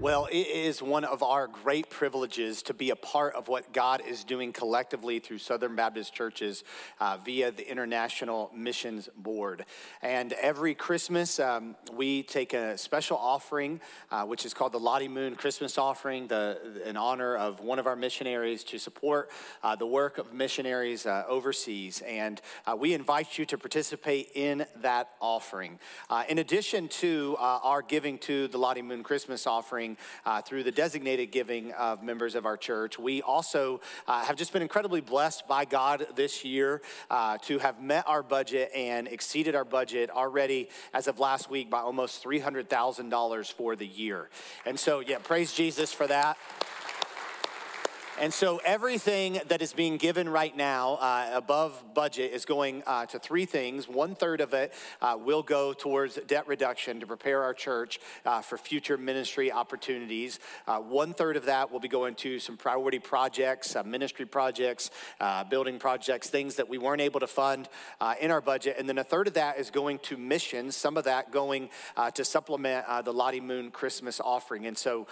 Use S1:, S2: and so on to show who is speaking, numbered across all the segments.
S1: Well, it is one of our great privileges to be a part of what God is doing collectively through Southern Baptist churches uh, via the International Missions Board. And every Christmas, um, we take a special offering, uh, which is called the Lottie Moon Christmas Offering, the, in honor of one of our missionaries to support uh, the work of missionaries uh, overseas. And uh, we invite you to participate in that offering. Uh, in addition to our giving to the Lottie Moon Christmas Offering, uh, through the designated giving of members of our church. We also uh, have just been incredibly blessed by God this year uh, to have met our budget and exceeded our budget already as of last week by almost $300,000 for the year. And so, yeah, praise Jesus for that. And so everything that is being given right now uh, above budget is going uh, to three things. One third of it uh, will go towards debt reduction to prepare our church uh, for future ministry opportunities. Uh, one third of that will be going to some priority projects, uh, ministry projects, building projects, things that we weren't able to fund in our budget. And then a third of that is going to missions, some of that going to supplement the Lottie Moon Christmas offering. And so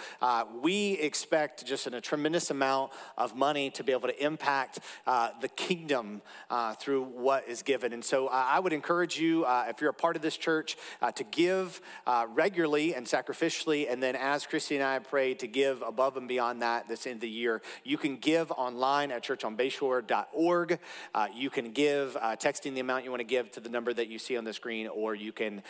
S1: we expect just in a tremendous amount of money to be able to impact uh, the kingdom uh, through what is given. And so uh, I would encourage you, uh, if you're a part of this church, uh, to give regularly and sacrificially. And then, as Christy and I pray, to give above and beyond that this end of the year. You can give online at churchonbayshore.org. you can give texting the amount you want to give to the number that you see on the screen, or you can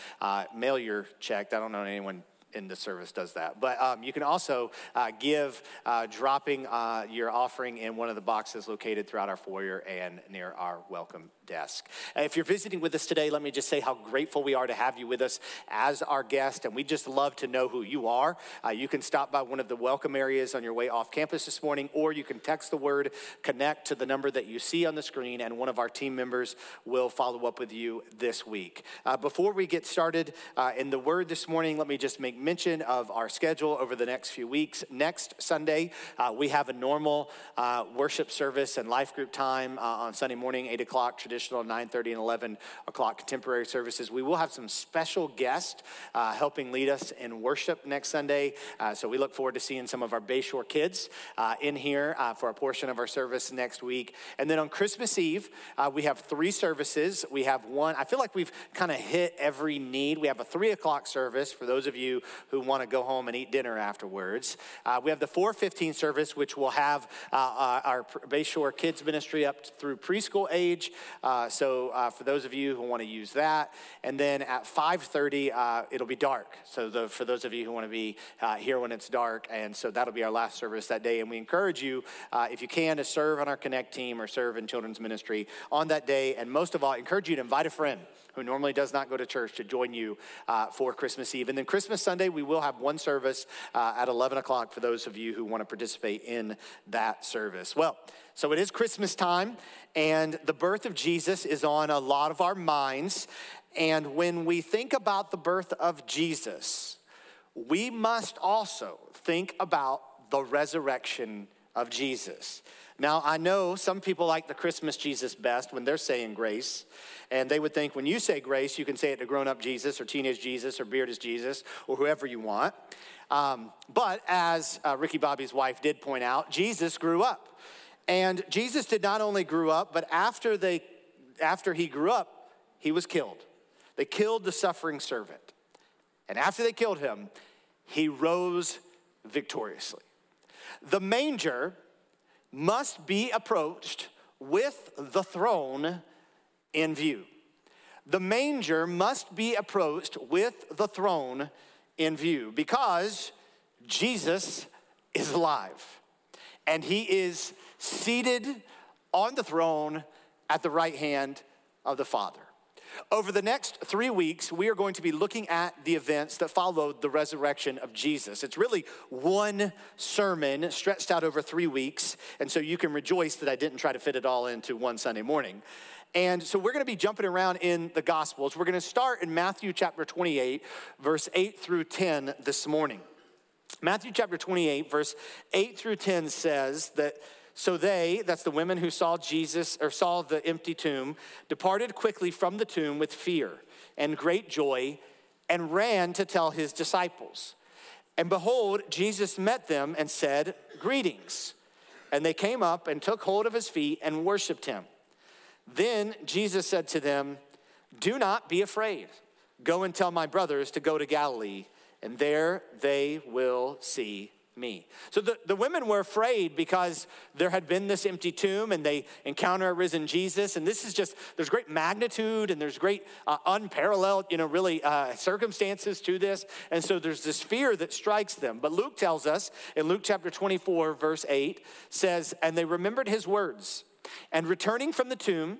S1: mail your check. I don't know anyone in the service does that. But um, you can also uh, give uh, dropping uh, your offering in one of the boxes located throughout our foyer and near our welcome desk. If you're visiting with us today, let me just say how grateful we are to have you with us as our guest, and we just love to know who you are. Uh, you can stop by one of the welcome areas on your way off campus this morning, or you can text the word connect to the number that you see on the screen, and one of our team members will follow up with you this week. Uh, before we get started uh, in the word this morning, let me just make mention of our schedule over the next few weeks. Next Sunday, uh, we have a normal uh, worship service and life group time uh, on Sunday morning, 8 o'clock traditional 9.30 and 11 o'clock contemporary services. We will have some special guests uh, helping lead us in worship next Sunday. Uh, so we look forward to seeing some of our Bayshore kids uh, in here uh, for a portion of our service next week. And then on Christmas Eve, uh, we have three services. We have one, I feel like we've kind of hit every need. We have a 3 o'clock service for those of you who want to go home and eat dinner afterwards. Uh, we have the 415 service, which will have our Bayshore Kids Ministry up through preschool age. Uh, so uh, for those of you who want to use that, and then at 5:30 uh, it'll be dark. So the, for those of you who want to be uh, here when it's dark, and so that'll be our last service that day. And we encourage you, uh, if you can, to serve on our Connect team or serve in children's ministry on that day. And most of all, I encourage you to invite a friend who normally does not go to church to join you uh, for Christmas Eve. And then Christmas Sunday, we will have one service uh, at 11 o'clock for those of you who want to participate in that service. Well, so it is Christmas time, and the birth of Jesus is on a lot of our minds. And when we think about the birth of Jesus, we must also think about the resurrection of Jesus. Now, I know some people like the Christmas Jesus best when they're saying grace, and they would think when you say grace, you can say it to grown up Jesus or teenage Jesus or bearded Jesus or whoever you want. Um, but as uh, Ricky Bobby's wife did point out, Jesus grew up. And Jesus did not only grew up, but after, they, after he grew up, he was killed. They killed the suffering servant. And after they killed him, he rose victoriously. The manger must be approached with the throne in view. The manger must be approached with the throne in view because Jesus is alive and he is seated on the throne at the right hand of the Father. Over the next three weeks, we are going to be looking at the events that followed the resurrection of Jesus. It's really one sermon stretched out over three weeks, and so you can rejoice that I didn't try to fit it all into one Sunday morning. And so we're going to be jumping around in the Gospels. We're going to start in Matthew chapter 28, verse 8 through 10 this morning. Matthew chapter 28, verse 8 through 10 says that so they, that's the women who saw Jesus or saw the empty tomb, departed quickly from the tomb with fear and great joy and ran to tell his disciples. And behold, Jesus met them and said, Greetings. And they came up and took hold of his feet and worshiped him. Then Jesus said to them, Do not be afraid. Go and tell my brothers to go to Galilee, and there they will see me. So the, the women were afraid because there had been this empty tomb and they encounter a risen Jesus. And this is just, there's great magnitude and there's great uh, unparalleled, you know, really uh, circumstances to this. And so there's this fear that strikes them. But Luke tells us in Luke chapter 24, verse 8, says, And they remembered his words. And returning from the tomb,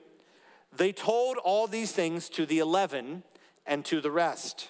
S1: they told all these things to the eleven and to the rest.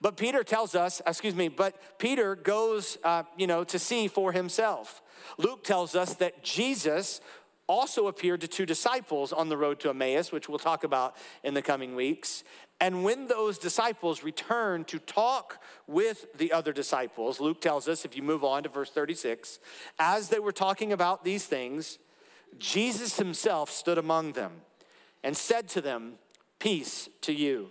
S1: But Peter tells us, excuse me, but Peter goes, uh, you know, to see for himself. Luke tells us that Jesus also appeared to two disciples on the road to Emmaus, which we'll talk about in the coming weeks. And when those disciples returned to talk with the other disciples, Luke tells us, if you move on to verse 36, as they were talking about these things, Jesus himself stood among them and said to them, Peace to you.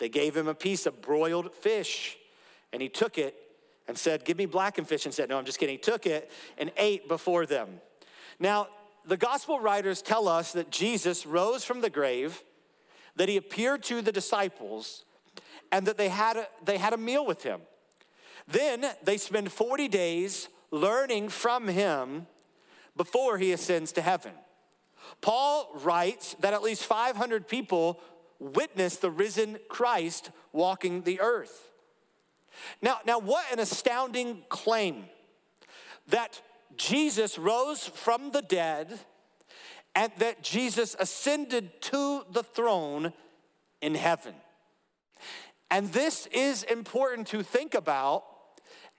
S1: They gave him a piece of broiled fish, and he took it and said, Give me blackened fish, and said, No, I'm just kidding. He took it and ate before them. Now, the gospel writers tell us that Jesus rose from the grave, that he appeared to the disciples, and that they had a, they had a meal with him. Then they spend 40 days learning from him before he ascends to heaven. Paul writes that at least 500 people witness the risen Christ walking the earth. Now, now what an astounding claim that Jesus rose from the dead and that Jesus ascended to the throne in heaven. And this is important to think about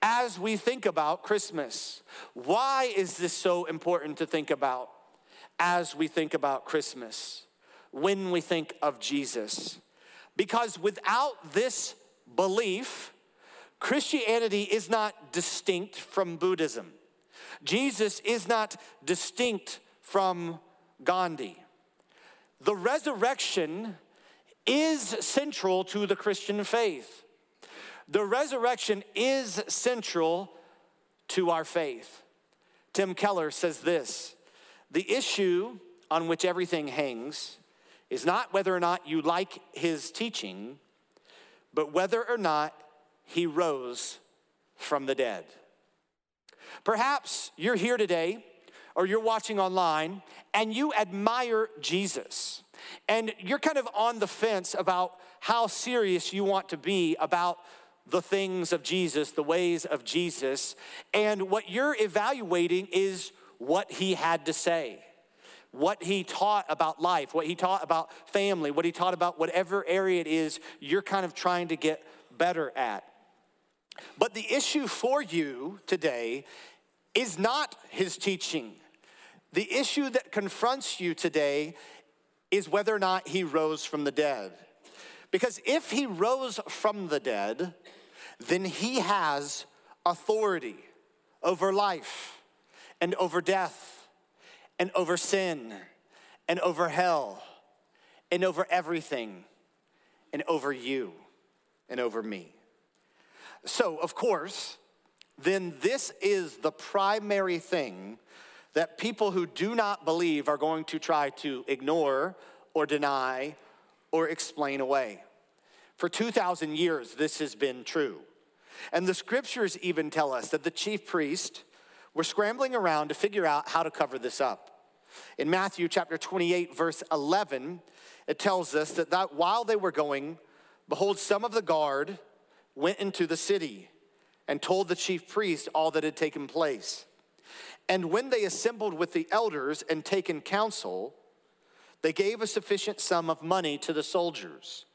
S1: as we think about Christmas. Why is this so important to think about as we think about Christmas? When we think of Jesus. Because without this belief, Christianity is not distinct from Buddhism. Jesus is not distinct from Gandhi. The resurrection is central to the Christian faith. The resurrection is central to our faith. Tim Keller says this the issue on which everything hangs is not whether or not you like his teaching, but whether or not he rose from the dead. Perhaps you're here today or you're watching online and you admire Jesus and you're kind of on the fence about how serious you want to be about the things of Jesus, the ways of Jesus, and what you're evaluating is what he had to say what he taught about life, what he taught about family, what he taught about whatever area it is you're kind of trying to get better at. But the issue for you today is not his teaching. The issue that confronts you today is whether or not he rose from the dead. Because if he rose from the dead, then he has authority over life and over death and over sin and over hell and over everything and over you and over me. So, of course, then this is the primary thing that people who do not believe are going to try to ignore or deny or explain away. For 2,000 years, this has been true. And the scriptures even tell us that the chief priest were scrambling around to figure out how to cover this up. In Matthew chapter 28, verse 11, it tells us that, that while they were going, behold, some of the guard went into the city and told the chief priest all that had taken place. And when they assembled with the elders and taken counsel, they gave a sufficient sum of money to the soldiers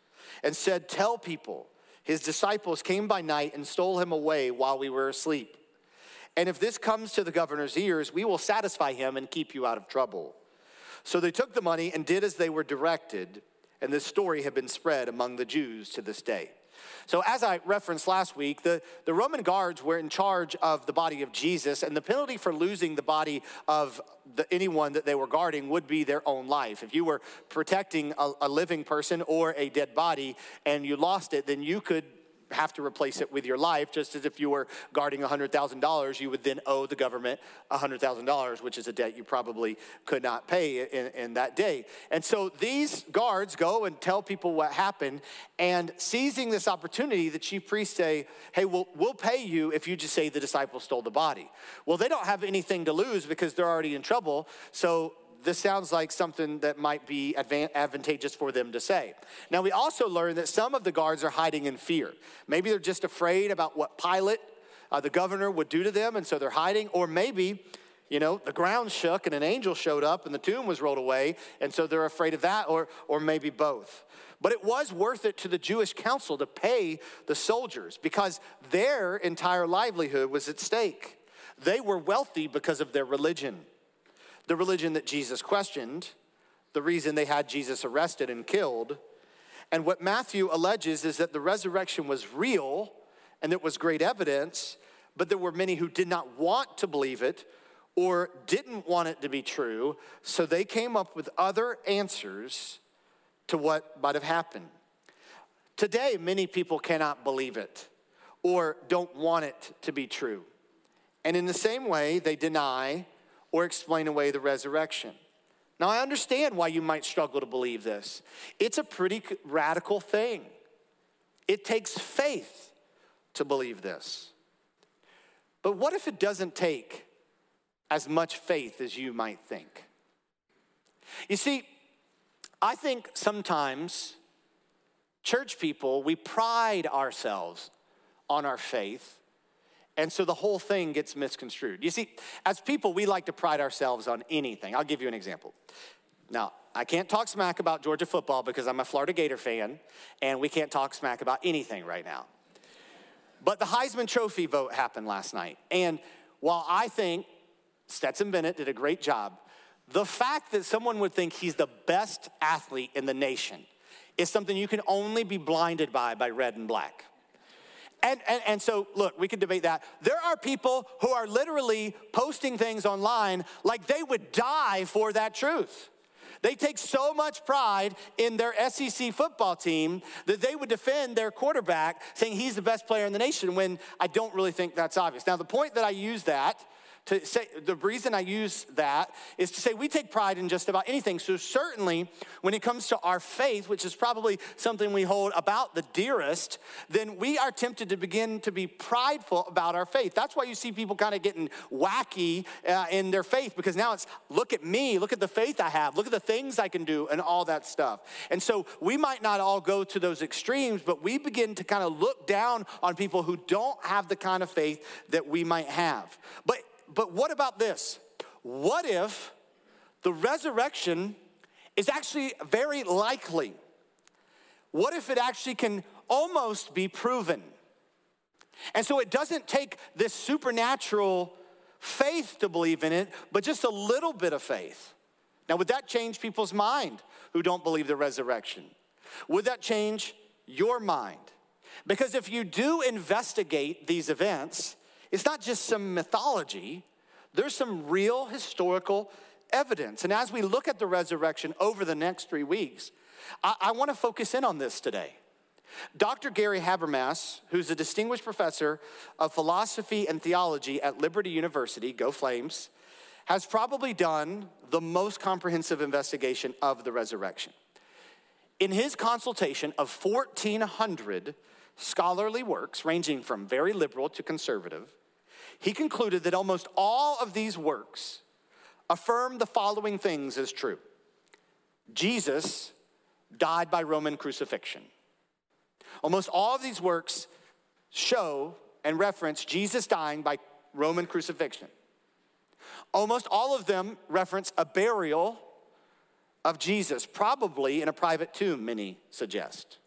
S1: and said, Tell people, his disciples came by night and stole him away while we were asleep. And if this comes to the governor's ears, we will satisfy him and keep you out of trouble. So they took the money and did as they were directed, and this story had been spread among the Jews to this day. So, as I referenced last week, the, the Roman guards were in charge of the body of Jesus, and the penalty for losing the body of the, anyone that they were guarding would be their own life. If you were protecting a, a living person or a dead body and you lost it, then you could have to replace it with your life, just as if you were guarding $100,000, you would then owe the government $100,000, which is a debt you probably could not pay in, in that day. And so these guards go and tell people what happened, and seizing this opportunity, the chief priests say, Hey, we'll, we'll pay you if you just say the disciples stole the body. Well, they don't have anything to lose because they're already in trouble. So this sounds like something that might be advantageous for them to say. Now, we also learn that some of the guards are hiding in fear. Maybe they're just afraid about what Pilate, uh, the governor, would do to them, and so they're hiding. Or maybe, you know, the ground shook and an angel showed up and the tomb was rolled away, and so they're afraid of that, or, or maybe both. But it was worth it to the Jewish council to pay the soldiers because their entire livelihood was at stake. They were wealthy because of their religion the religion that Jesus questioned, the reason they had Jesus arrested and killed. And what Matthew alleges is that the resurrection was real and it was great evidence, but there were many who did not want to believe it or didn't want it to be true, so they came up with other answers to what might have happened. Today, many people cannot believe it or don't want it to be true. And in the same way, they deny or explain away the resurrection. Now, I understand why you might struggle to believe this. It's a pretty radical thing. It takes faith to believe this. But what if it doesn't take as much faith as you might think? You see, I think sometimes church people, we pride ourselves on our faith and so the whole thing gets misconstrued. You see, as people, we like to pride ourselves on anything. I'll give you an example. Now, I can't talk smack about Georgia football because I'm a Florida Gator fan, and we can't talk smack about anything right now. But the Heisman Trophy vote happened last night. And while I think Stetson Bennett did a great job, the fact that someone would think he's the best athlete in the nation is something you can only be blinded by by red and black. And, and, and so, look, we could debate that. There are people who are literally posting things online like they would die for that truth. They take so much pride in their SEC football team that they would defend their quarterback saying he's the best player in the nation when I don't really think that's obvious. Now, the point that I use that to say the reason I use that is to say we take pride in just about anything. So certainly when it comes to our faith, which is probably something we hold about the dearest, then we are tempted to begin to be prideful about our faith. That's why you see people kind of getting wacky uh, in their faith because now it's look at me, look at the faith I have, look at the things I can do, and all that stuff. And so we might not all go to those extremes, but we begin to kind of look down on people who don't have the kind of faith that we might have. But but what about this? What if the resurrection is actually very likely? What if it actually can almost be proven? And so it doesn't take this supernatural faith to believe in it, but just a little bit of faith. Now, would that change people's mind who don't believe the resurrection? Would that change your mind? Because if you do investigate these events, it's not just some mythology, there's some real historical evidence. And as we look at the resurrection over the next three weeks, I, I want to focus in on this today. Dr. Gary Habermas, who's a distinguished professor of philosophy and theology at Liberty University, go Flames, has probably done the most comprehensive investigation of the resurrection. In his consultation of 1,400 scholarly works, ranging from very liberal to conservative, he concluded that almost all of these works affirm the following things as true Jesus died by Roman crucifixion. Almost all of these works show and reference Jesus dying by Roman crucifixion. Almost all of them reference a burial of Jesus, probably in a private tomb, many suggest.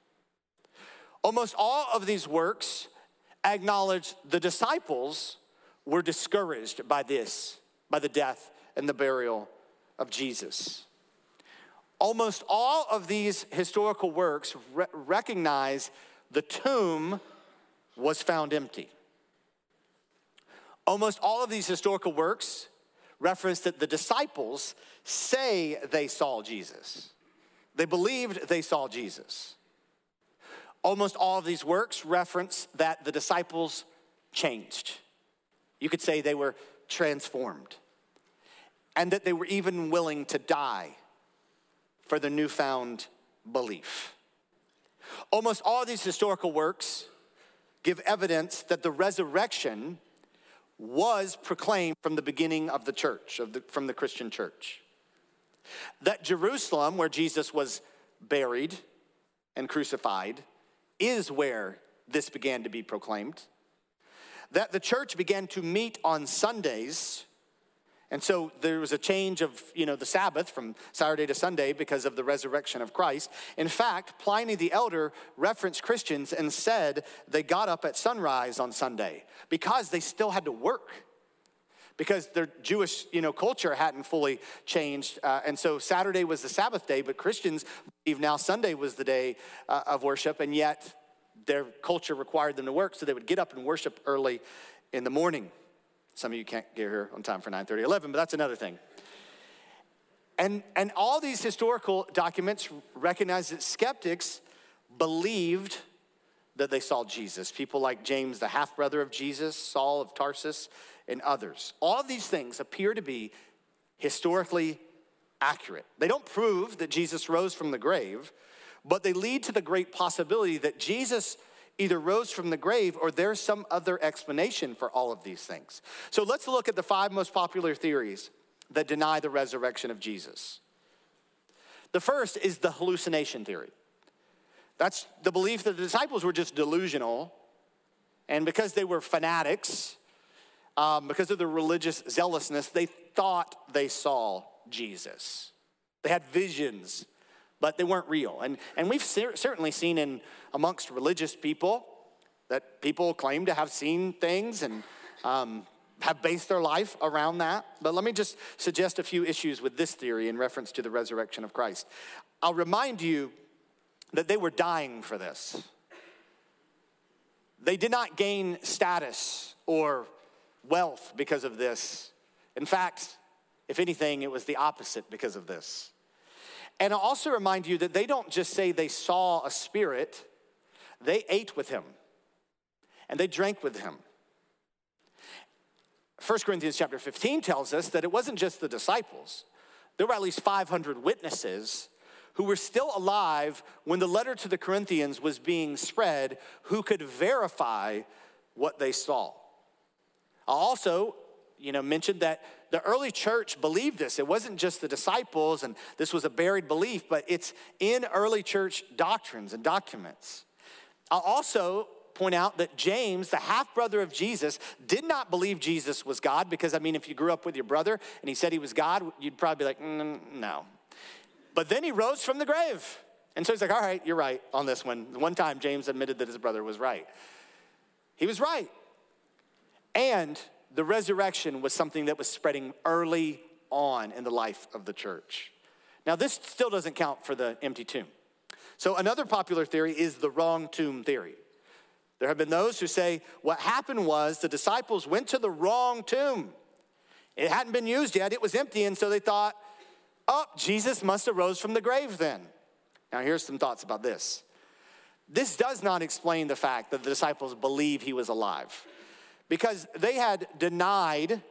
S1: Almost all of these works acknowledge the disciples were discouraged by this, by the death and the burial of Jesus. Almost all of these historical works re- recognize the tomb was found empty. Almost all of these historical works reference that the disciples say they saw Jesus. They believed they saw Jesus. Almost all of these works reference that the disciples changed. You could say they were transformed, and that they were even willing to die for the newfound belief. Almost all these historical works give evidence that the resurrection was proclaimed from the beginning of the church, of the, from the Christian church. That Jerusalem, where Jesus was buried and crucified, is where this began to be proclaimed. That the church began to meet on Sundays and so there was a change of, you know, the Sabbath from Saturday to Sunday because of the resurrection of Christ. In fact, Pliny the Elder referenced Christians and said they got up at sunrise on Sunday because they still had to work. Because their Jewish, you know, culture hadn't fully changed, uh, and so Saturday was the Sabbath day. But Christians believe now Sunday was the day uh, of worship, and yet their culture required them to work, so they would get up and worship early in the morning. Some of you can't get here on time for 9:30, 11, but that's another thing. And, and all these historical documents recognize that skeptics believed that they saw Jesus. People like James, the half brother of Jesus, Saul of Tarsus, and others. All these things appear to be historically accurate. They don't prove that Jesus rose from the grave, but they lead to the great possibility that Jesus either rose from the grave or there's some other explanation for all of these things. So let's look at the five most popular theories that deny the resurrection of Jesus. The first is the hallucination theory. That's the belief that the disciples were just delusional, and because they were fanatics, um, because of their religious zealousness, they thought they saw Jesus. They had visions but they weren't real. And, and we've cer- certainly seen in amongst religious people that people claim to have seen things and um, have based their life around that. But let me just suggest a few issues with this theory in reference to the resurrection of Christ. I'll remind you that they were dying for this. They did not gain status or wealth because of this. In fact, if anything, it was the opposite because of this. And I'll also remind you that they don't just say they saw a spirit, they ate with him and they drank with him. 1 Corinthians chapter 15 tells us that it wasn't just the disciples, there were at least 500 witnesses who were still alive when the letter to the Corinthians was being spread who could verify what they saw. Also, you know, mentioned that the early church believed this. It wasn't just the disciples, and this was a buried belief, but it's in early church doctrines and documents. I'll also point out that James, the half brother of Jesus, did not believe Jesus was God because, I mean, if you grew up with your brother and he said he was God, you'd probably be like, mm, no. But then he rose from the grave. And so he's like, all right, you're right on this one. One time, James admitted that his brother was right. He was right. And the resurrection was something that was spreading early on in the life of the church. Now, this still doesn't count for the empty tomb. So, another popular theory is the wrong tomb theory. There have been those who say what happened was the disciples went to the wrong tomb. It hadn't been used yet, it was empty, and so they thought, oh, Jesus must have rose from the grave then. Now, here's some thoughts about this. This does not explain the fact that the disciples believe he was alive because they had denied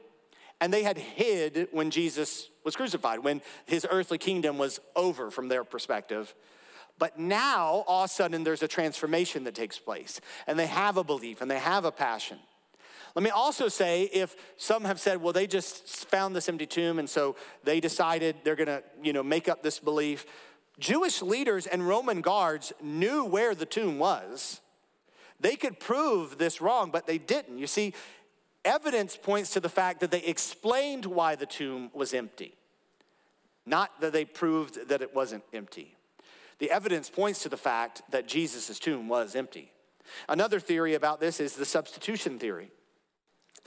S1: and they had hid when Jesus was crucified, when his earthly kingdom was over from their perspective. But now, all of a sudden, there's a transformation that takes place, and they have a belief and they have a passion. Let me also say if some have said, well, they just found this empty tomb, and so they decided they're gonna, you know, make up this belief. Jewish leaders and Roman guards knew where the tomb was. They could prove this wrong, but they didn't. You see, evidence points to the fact that they explained why the tomb was empty, not that they proved that it wasn't empty. The evidence points to the fact that Jesus' tomb was empty. Another theory about this is the substitution theory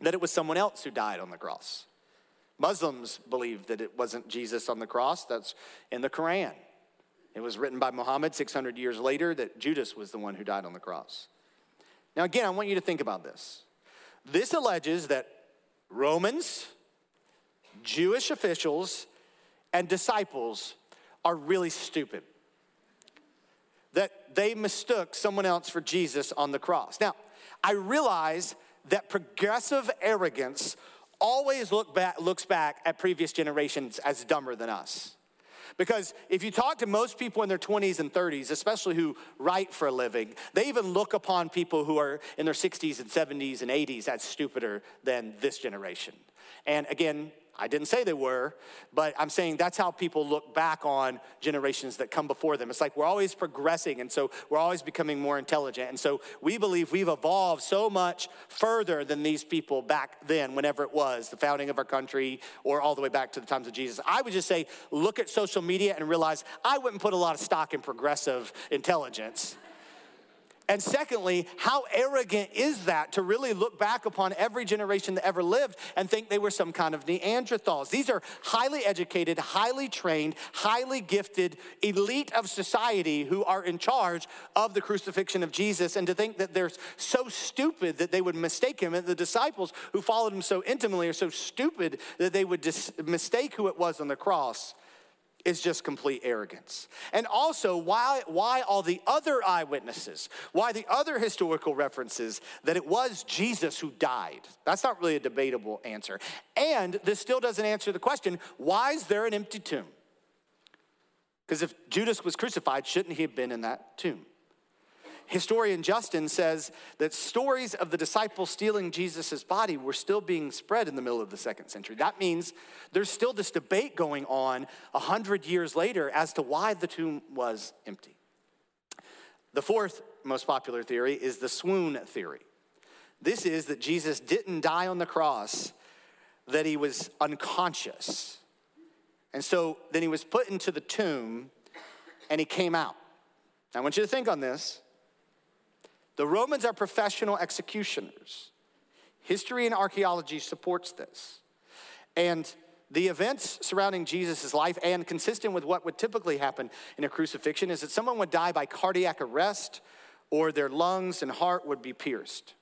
S1: that it was someone else who died on the cross. Muslims believe that it wasn't Jesus on the cross, that's in the Quran. It was written by Muhammad 600 years later that Judas was the one who died on the cross. Now, again, I want you to think about this. This alleges that Romans, Jewish officials, and disciples are really stupid. That they mistook someone else for Jesus on the cross. Now, I realize that progressive arrogance always look back, looks back at previous generations as dumber than us. Because if you talk to most people in their 20s and 30s, especially who write for a living, they even look upon people who are in their 60s and 70s and 80s as stupider than this generation. And again, I didn't say they were, but I'm saying that's how people look back on generations that come before them. It's like we're always progressing, and so we're always becoming more intelligent. And so we believe we've evolved so much further than these people back then, whenever it was, the founding of our country, or all the way back to the times of Jesus. I would just say, look at social media and realize I wouldn't put a lot of stock in progressive intelligence. And secondly, how arrogant is that to really look back upon every generation that ever lived and think they were some kind of Neanderthals? These are highly educated, highly trained, highly gifted elite of society who are in charge of the crucifixion of Jesus. And to think that they're so stupid that they would mistake him, and the disciples who followed him so intimately are so stupid that they would dis- mistake who it was on the cross is just complete arrogance. And also, why, why all the other eyewitnesses, why the other historical references that it was Jesus who died? That's not really a debatable answer. And this still doesn't answer the question why is there an empty tomb? Because if Judas was crucified, shouldn't he have been in that tomb? Historian Justin says that stories of the disciples stealing Jesus' body were still being spread in the middle of the second century. That means there's still this debate going on a hundred years later as to why the tomb was empty. The fourth most popular theory is the swoon theory. This is that Jesus didn't die on the cross, that he was unconscious. And so then he was put into the tomb and he came out. I want you to think on this. The Romans are professional executioners. History and archaeology supports this. And the events surrounding Jesus' life and consistent with what would typically happen in a crucifixion is that someone would die by cardiac arrest or their lungs and heart would be pierced.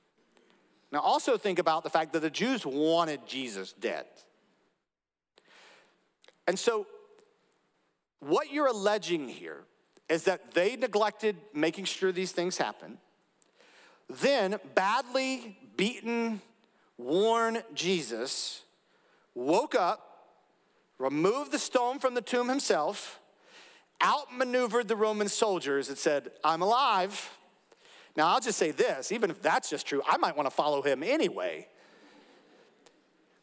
S1: Now, also think about the fact that the Jews wanted Jesus dead. And so, what you're alleging here is that they neglected making sure these things happen then, badly beaten, worn Jesus woke up, removed the stone from the tomb himself, outmaneuvered the Roman soldiers and said, I'm alive. Now, I'll just say this even if that's just true, I might want to follow him anyway.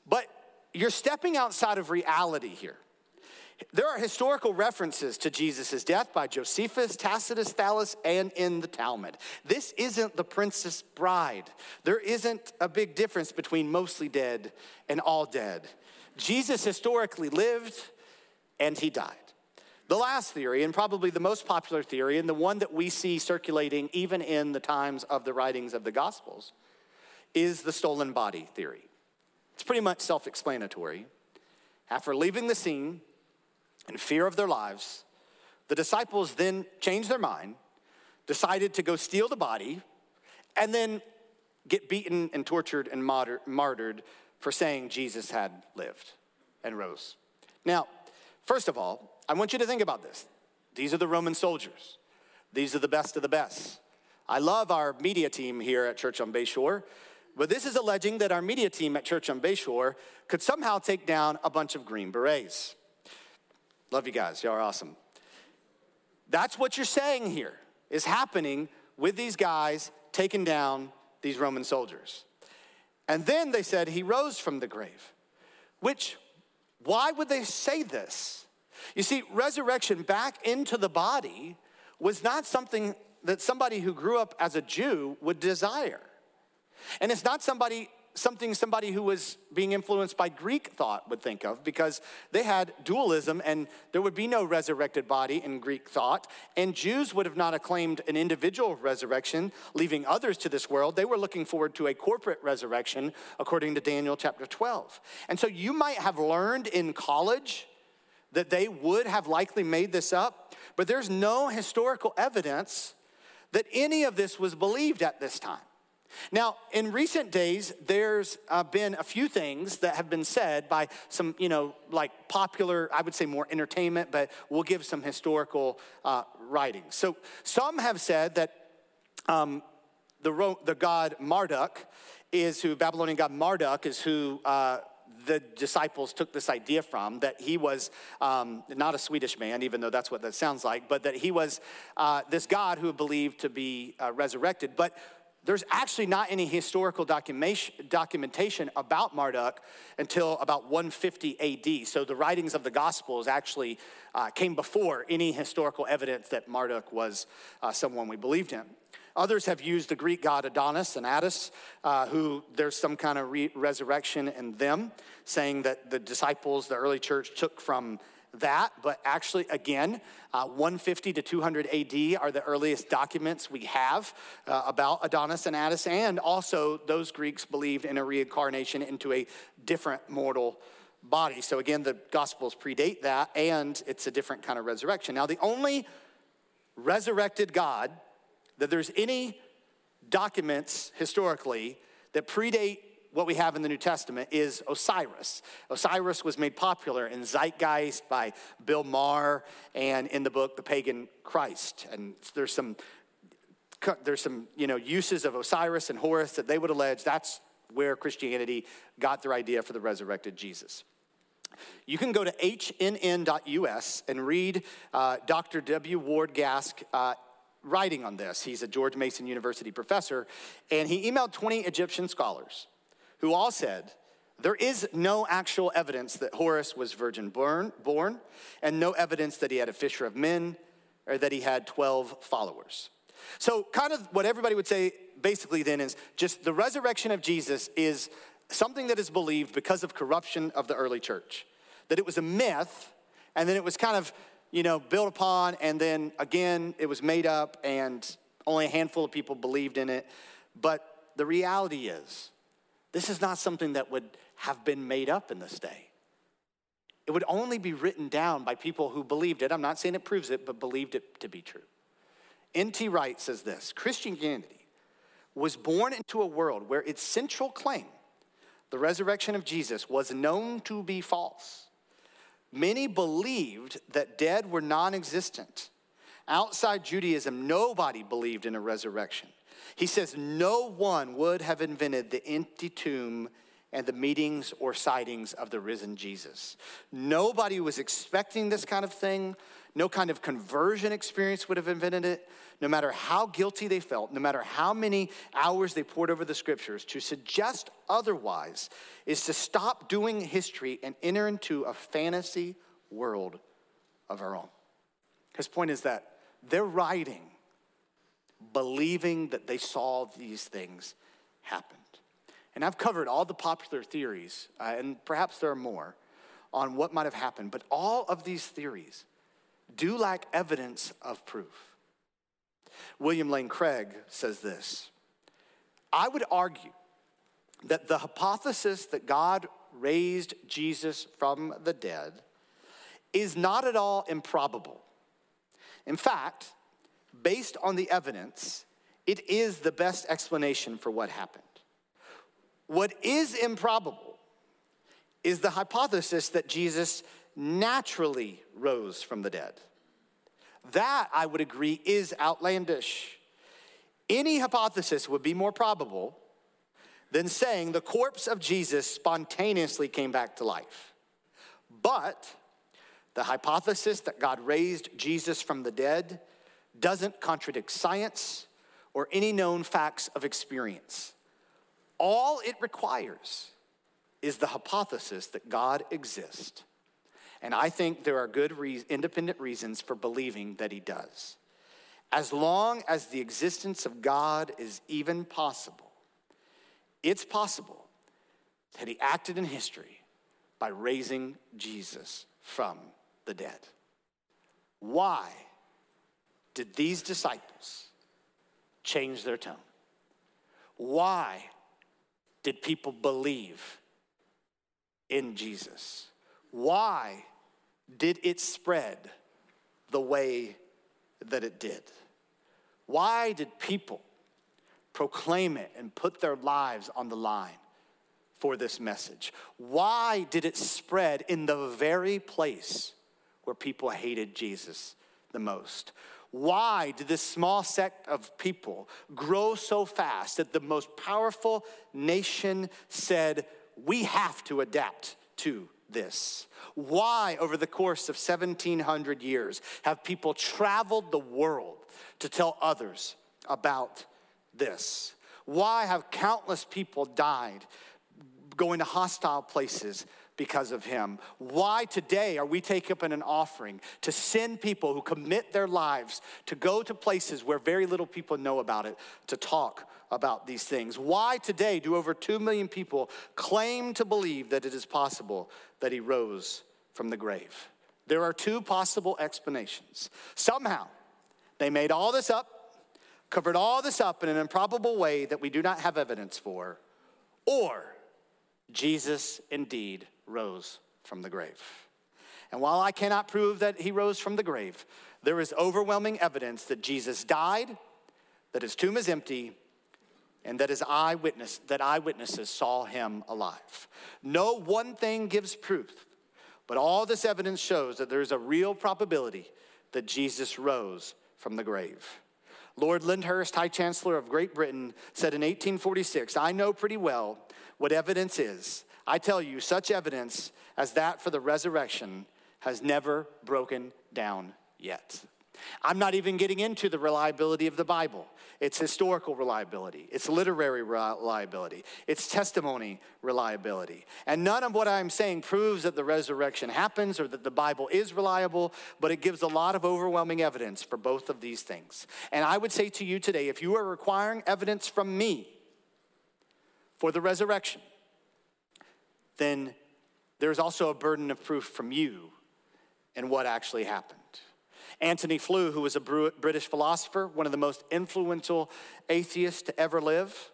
S1: But you're stepping outside of reality here. There are historical references to Jesus' death by Josephus, Tacitus, Thallus, and in the Talmud. This isn't the Princess Bride. There isn't a big difference between mostly dead and all dead. Jesus historically lived and he died. The last theory, and probably the most popular theory, and the one that we see circulating even in the times of the writings of the Gospels, is the stolen body theory. It's pretty much self explanatory. After leaving the scene, in fear of their lives, the disciples then changed their mind, decided to go steal the body, and then get beaten and tortured and martyred for saying Jesus had lived and rose. Now, first of all, I want you to think about this. These are the Roman soldiers, these are the best of the best. I love our media team here at Church on Bayshore, but this is alleging that our media team at Church on Bayshore could somehow take down a bunch of Green Berets. Love you guys. Y'all are awesome. That's what you're saying here is happening with these guys taking down these Roman soldiers. And then they said he rose from the grave, which, why would they say this? You see, resurrection back into the body was not something that somebody who grew up as a Jew would desire. And it's not somebody something somebody who was being influenced by Greek thought would think of because they had dualism and there would be no resurrected body in Greek thought. And Jews would have not acclaimed an individual resurrection, leaving others to this world. They were looking forward to a corporate resurrection, according to Daniel chapter 12. And so you might have learned in college that they would have likely made this up, but there's no historical evidence that any of this was believed at this time. Now, in recent days, there's uh, been a few things that have been said by some, you know, like popular, I would say more entertainment, but we'll give some historical uh, writings. So some have said that um, the, the god Marduk is who, Babylonian god Marduk is who. Uh, the disciples took this idea from that he was um, not a Swedish man, even though that's what that sounds like, but that he was uh, this God who believed to be uh, resurrected. But there's actually not any historical documentation about Marduk until about 150 AD. So the writings of the Gospels actually uh, came before any historical evidence that Marduk was uh, someone we believed in. Others have used the Greek god Adonis and Attis, uh, who there's some kind of re- resurrection in them, saying that the disciples, the early church, took from that, but actually, again, uh, 150 to 200 AD are the earliest documents we have uh, about Adonis and Attis, and also those Greeks believed in a reincarnation into a different mortal body. So, again, the Gospels predate that, and it's a different kind of resurrection. Now, the only resurrected God that there's any documents historically that predate what we have in the New Testament is Osiris. Osiris was made popular in Zeitgeist by Bill Maher and in the book The Pagan Christ. And there's some there's some you know uses of Osiris and Horus that they would allege that's where Christianity got their idea for the resurrected Jesus. You can go to hnn.us and read uh, Dr. W. Ward Gasque uh, writing on this. He's a George Mason University professor, and he emailed 20 Egyptian scholars who all said, There is no actual evidence that Horus was virgin born, born, and no evidence that he had a fisher of men or that he had 12 followers. So, kind of what everybody would say basically then is just the resurrection of Jesus is something that is believed because of corruption of the early church. That it was a myth, and then it was kind of, you know, built upon, and then again, it was made up, and only a handful of people believed in it. But the reality is, this is not something that would have been made up in this day. It would only be written down by people who believed it. I'm not saying it proves it, but believed it to be true. N.T. Wright says this Christianity was born into a world where its central claim, the resurrection of Jesus, was known to be false. Many believed that dead were non existent. Outside Judaism, nobody believed in a resurrection. He says, No one would have invented the empty tomb and the meetings or sightings of the risen Jesus. Nobody was expecting this kind of thing. No kind of conversion experience would have invented it. No matter how guilty they felt, no matter how many hours they poured over the scriptures, to suggest otherwise is to stop doing history and enter into a fantasy world of our own. His point is that they're writing believing that they saw these things happened. And I've covered all the popular theories, uh, and perhaps there are more, on what might have happened, but all of these theories do lack evidence of proof. William Lane Craig says this I would argue that the hypothesis that God raised Jesus from the dead is not at all improbable. In fact, based on the evidence, it is the best explanation for what happened. What is improbable is the hypothesis that Jesus naturally rose from the dead. That, I would agree, is outlandish. Any hypothesis would be more probable than saying the corpse of Jesus spontaneously came back to life. But The hypothesis that God raised Jesus from the dead doesn't contradict science or any known facts of experience. All it requires is the hypothesis that God exists. And I think there are good, re- independent reasons for believing that He does. As long as the existence of God is even possible, it's possible that He acted in history by raising Jesus from the dead. Why did these disciples change their tone? Why did people believe in Jesus? Why did it spread the way that it did? Why did people proclaim it and put their lives on the line for this message? Why did it spread in the very place where people hated Jesus the most? Why did this small sect of people grow so fast that the most powerful nation said, We have to adapt to this? Why, over the course of 1700 years, have people traveled the world to tell others about this? Why have countless people died going to hostile places because of him. Why today are we taking up an offering to send people who commit their lives to go to places where very little people know about it to talk about these things? Why today do over 2 million people claim to believe that it is possible that he rose from the grave? There are two possible explanations. Somehow, they made all this up, covered all this up in an improbable way that we do not have evidence for, or Jesus indeed rose from the grave. And while I cannot prove that he rose from the grave, there is overwhelming evidence that Jesus died, that his tomb is empty, and that his eyewitness that eyewitnesses saw him alive. No one thing gives proof, but all this evidence shows that there is a real probability that Jesus rose from the grave. Lord Lyndhurst, High Chancellor of Great Britain, said in 1846, I know pretty well what evidence is I tell you, such evidence as that for the resurrection has never broken down yet. I'm not even getting into the reliability of the Bible. It's historical reliability, it's literary reliability, it's testimony reliability. And none of what I'm saying proves that the resurrection happens or that the Bible is reliable, but it gives a lot of overwhelming evidence for both of these things. And I would say to you today if you are requiring evidence from me for the resurrection, then there's also a burden of proof from you and what actually happened. Antony Flew, who was a British philosopher, one of the most influential atheists to ever live,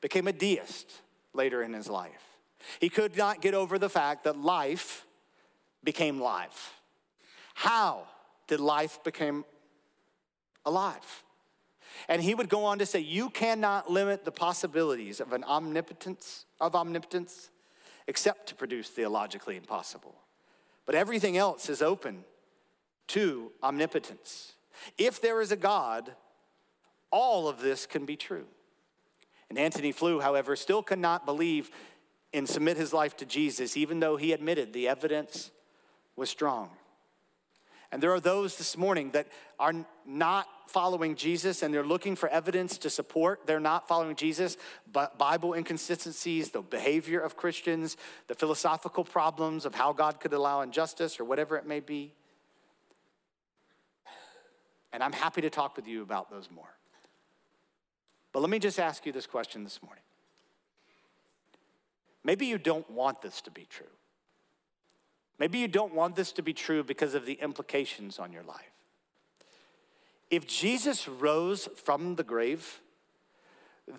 S1: became a deist later in his life. He could not get over the fact that life became life. How did life become alive? And he would go on to say, You cannot limit the possibilities of an omnipotence, of omnipotence, except to produce theologically impossible. But everything else is open to omnipotence. If there is a God, all of this can be true. And Antony Flew, however, still could not believe and submit his life to Jesus, even though he admitted the evidence was strong. And there are those this morning that are not following Jesus and they're looking for evidence to support they're not following Jesus, but Bible inconsistencies, the behavior of Christians, the philosophical problems of how God could allow injustice or whatever it may be. And I'm happy to talk with you about those more. But let me just ask you this question this morning. Maybe you don't want this to be true. Maybe you don't want this to be true because of the implications on your life. If Jesus rose from the grave,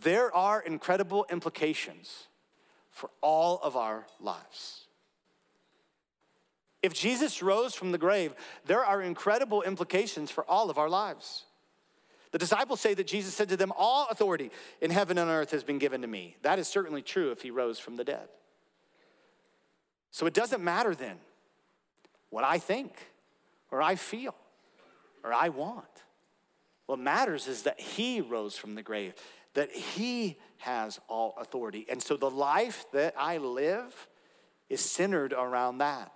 S1: there are incredible implications for all of our lives. If Jesus rose from the grave, there are incredible implications for all of our lives. The disciples say that Jesus said to them, All authority in heaven and earth has been given to me. That is certainly true if he rose from the dead. So it doesn't matter then what I think or I feel or I want. What matters is that He rose from the grave, that He has all authority. And so the life that I live is centered around that.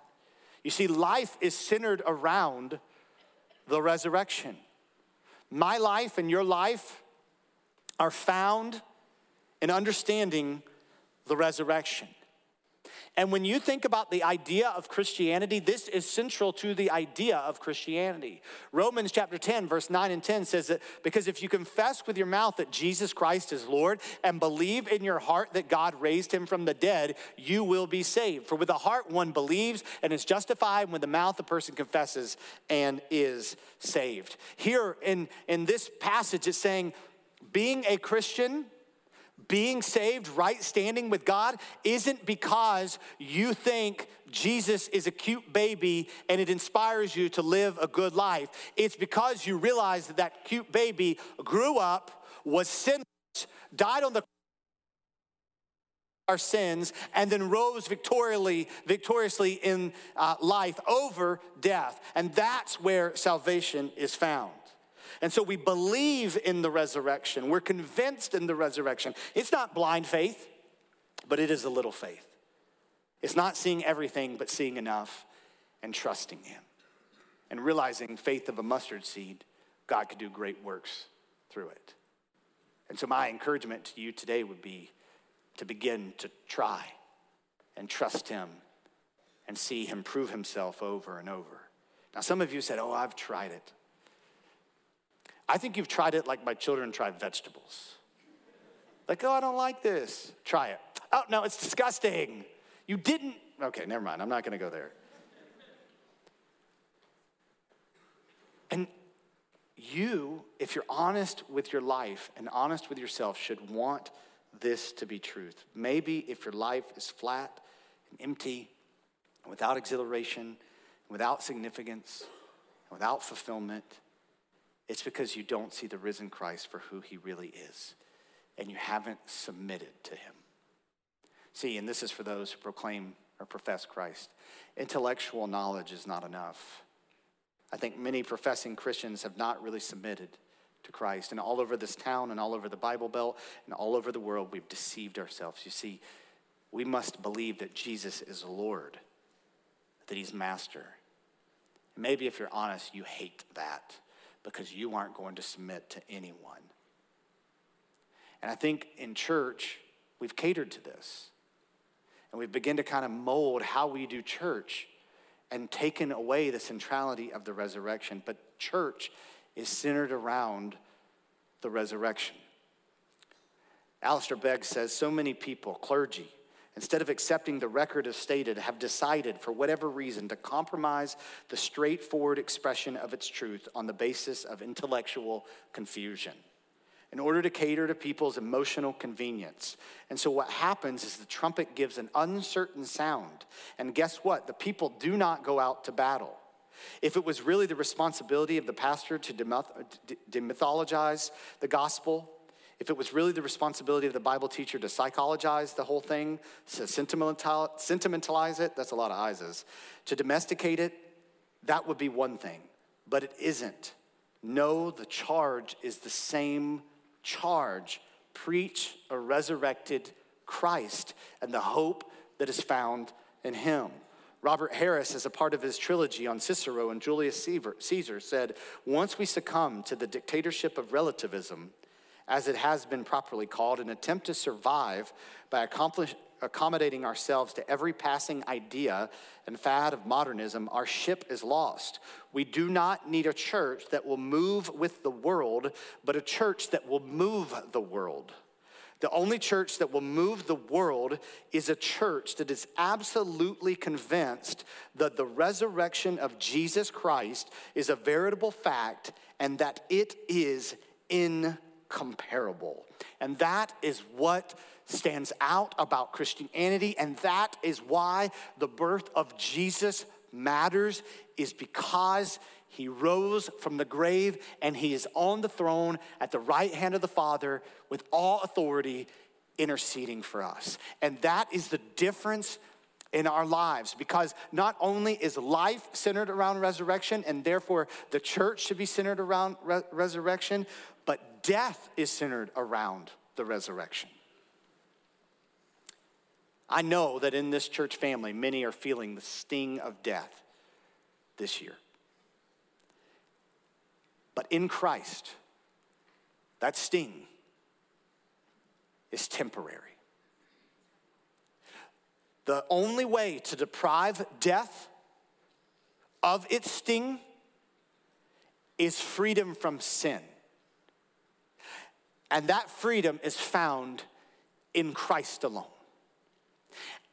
S1: You see, life is centered around the resurrection. My life and your life are found in understanding the resurrection. And when you think about the idea of Christianity, this is central to the idea of Christianity. Romans chapter 10, verse 9 and 10 says that because if you confess with your mouth that Jesus Christ is Lord and believe in your heart that God raised him from the dead, you will be saved. For with the heart one believes and is justified, and with the mouth a person confesses and is saved. Here in, in this passage, it's saying, being a Christian being saved, right standing with God, isn't because you think Jesus is a cute baby and it inspires you to live a good life. It's because you realize that that cute baby grew up, was sinless, died on the our sins and then rose victoriously victoriously in uh, life over death and that's where salvation is found and so we believe in the resurrection. We're convinced in the resurrection. It's not blind faith, but it is a little faith. It's not seeing everything, but seeing enough and trusting Him. And realizing faith of a mustard seed, God could do great works through it. And so, my encouragement to you today would be to begin to try and trust Him and see Him prove Himself over and over. Now, some of you said, Oh, I've tried it. I think you've tried it like my children try vegetables. Like, oh, I don't like this. Try it. Oh, no, it's disgusting. You didn't. Okay, never mind. I'm not going to go there. And you, if you're honest with your life and honest with yourself, should want this to be truth. Maybe if your life is flat and empty, without exhilaration, without significance, without fulfillment, it's because you don't see the risen Christ for who he really is, and you haven't submitted to him. See, and this is for those who proclaim or profess Christ. Intellectual knowledge is not enough. I think many professing Christians have not really submitted to Christ. And all over this town and all over the Bible Belt and all over the world, we've deceived ourselves. You see, we must believe that Jesus is Lord, that He's Master. And maybe if you're honest, you hate that because you aren't going to submit to anyone. And I think in church, we've catered to this. And we've begun to kind of mold how we do church and taken away the centrality of the resurrection. But church is centered around the resurrection. Alistair Begg says so many people, clergy, instead of accepting the record as stated, have decided, for whatever reason, to compromise the straightforward expression of its truth on the basis of intellectual confusion in order to cater to people's emotional convenience. And so, what happens is the trumpet gives an uncertain sound. And guess what? The people do not go out to battle. If it was really the responsibility of the pastor to demythologize the gospel, if it was really the responsibility of the Bible teacher to psychologize the whole thing, to sentimentalize it, that's a lot of I's, to domesticate it, that would be one thing. But it isn't. No, the charge is the same charge. Preach a resurrected Christ and the hope that is found in him. Robert Harris, as a part of his trilogy on Cicero and Julius Caesar, said Once we succumb to the dictatorship of relativism, as it has been properly called, an attempt to survive by accommodating ourselves to every passing idea and fad of modernism, our ship is lost. We do not need a church that will move with the world, but a church that will move the world. The only church that will move the world is a church that is absolutely convinced that the resurrection of Jesus Christ is a veritable fact and that it is in comparable. And that is what stands out about Christianity, and that is why the birth of Jesus matters, is because he rose from the grave and he is on the throne at the right hand of the Father with all authority interceding for us. And that is the difference in our lives because not only is life centered around resurrection and therefore the church should be centered around re- resurrection, but death is centered around the resurrection. I know that in this church family, many are feeling the sting of death this year. But in Christ, that sting is temporary. The only way to deprive death of its sting is freedom from sin. And that freedom is found in Christ alone.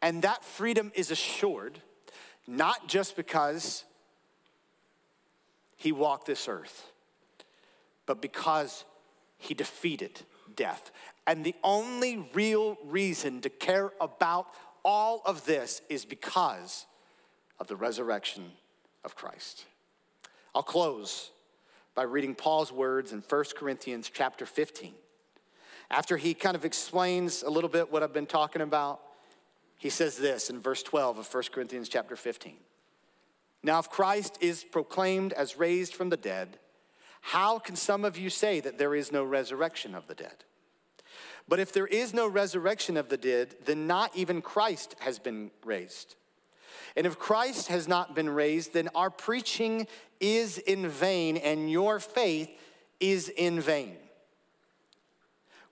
S1: And that freedom is assured not just because he walked this earth, but because he defeated death. And the only real reason to care about all of this is because of the resurrection of Christ. I'll close by reading Paul's words in 1 Corinthians chapter 15. After he kind of explains a little bit what I've been talking about, he says this in verse 12 of 1 Corinthians chapter 15. Now, if Christ is proclaimed as raised from the dead, how can some of you say that there is no resurrection of the dead? But if there is no resurrection of the dead, then not even Christ has been raised. And if Christ has not been raised, then our preaching is in vain and your faith is in vain.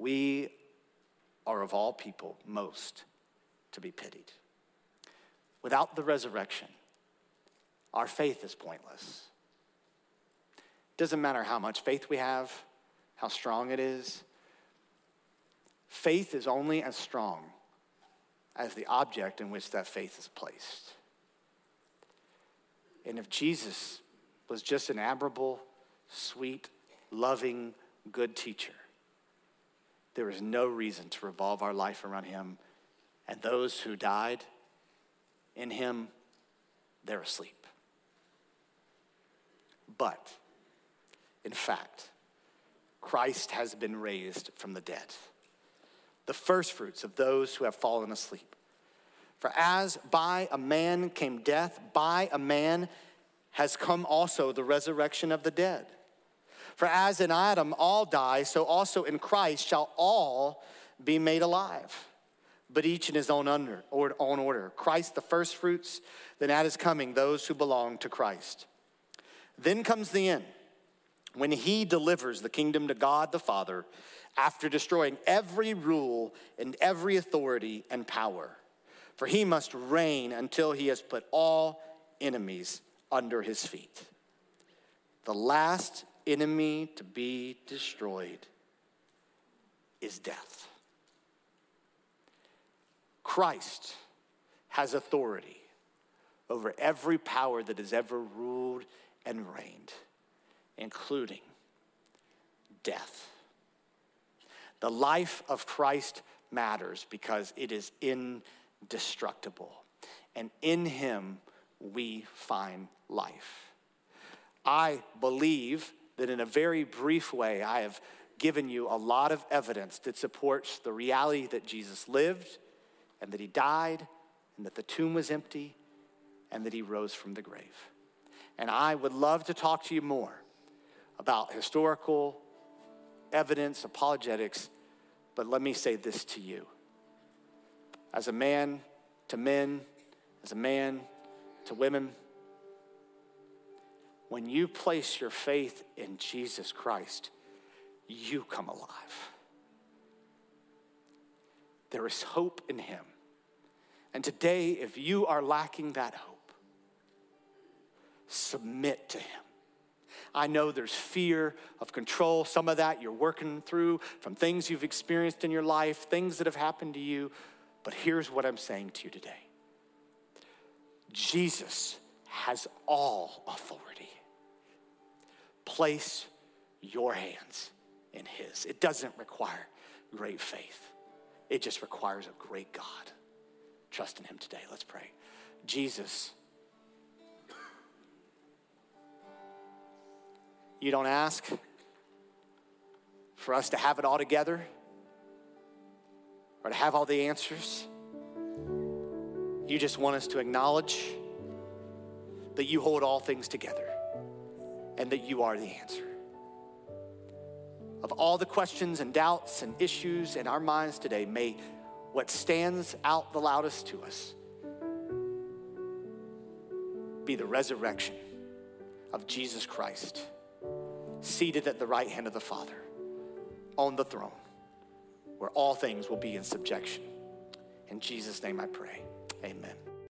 S1: we are of all people most to be pitied. Without the resurrection, our faith is pointless. It doesn't matter how much faith we have, how strong it is. Faith is only as strong as the object in which that faith is placed. And if Jesus was just an admirable, sweet, loving, good teacher, there is no reason to revolve our life around him. And those who died in him, they're asleep. But, in fact, Christ has been raised from the dead, the firstfruits of those who have fallen asleep. For as by a man came death, by a man has come also the resurrection of the dead. For as in Adam all die, so also in Christ shall all be made alive, but each in his own, under, or, own order. Christ the firstfruits, then at his coming, those who belong to Christ. Then comes the end, when he delivers the kingdom to God the Father after destroying every rule and every authority and power for he must reign until he has put all enemies under his feet. The last enemy to be destroyed is death. Christ has authority over every power that has ever ruled and reigned, including death. The life of Christ matters because it is indestructible. And in him we find life. I believe that in a very brief way, I have given you a lot of evidence that supports the reality that Jesus lived and that he died and that the tomb was empty and that he rose from the grave. And I would love to talk to you more about historical evidence, apologetics, but let me say this to you as a man to men, as a man to women. When you place your faith in Jesus Christ, you come alive. There is hope in Him. And today, if you are lacking that hope, submit to Him. I know there's fear of control. Some of that you're working through from things you've experienced in your life, things that have happened to you. But here's what I'm saying to you today Jesus has all authority. Place your hands in His. It doesn't require great faith, it just requires a great God. Trust in Him today. Let's pray. Jesus, You don't ask for us to have it all together or to have all the answers. You just want us to acknowledge that you hold all things together and that you are the answer. Of all the questions and doubts and issues in our minds today, may what stands out the loudest to us be the resurrection of Jesus Christ, seated at the right hand of the Father on the throne, where all things will be in subjection. In Jesus' name I pray. Amen.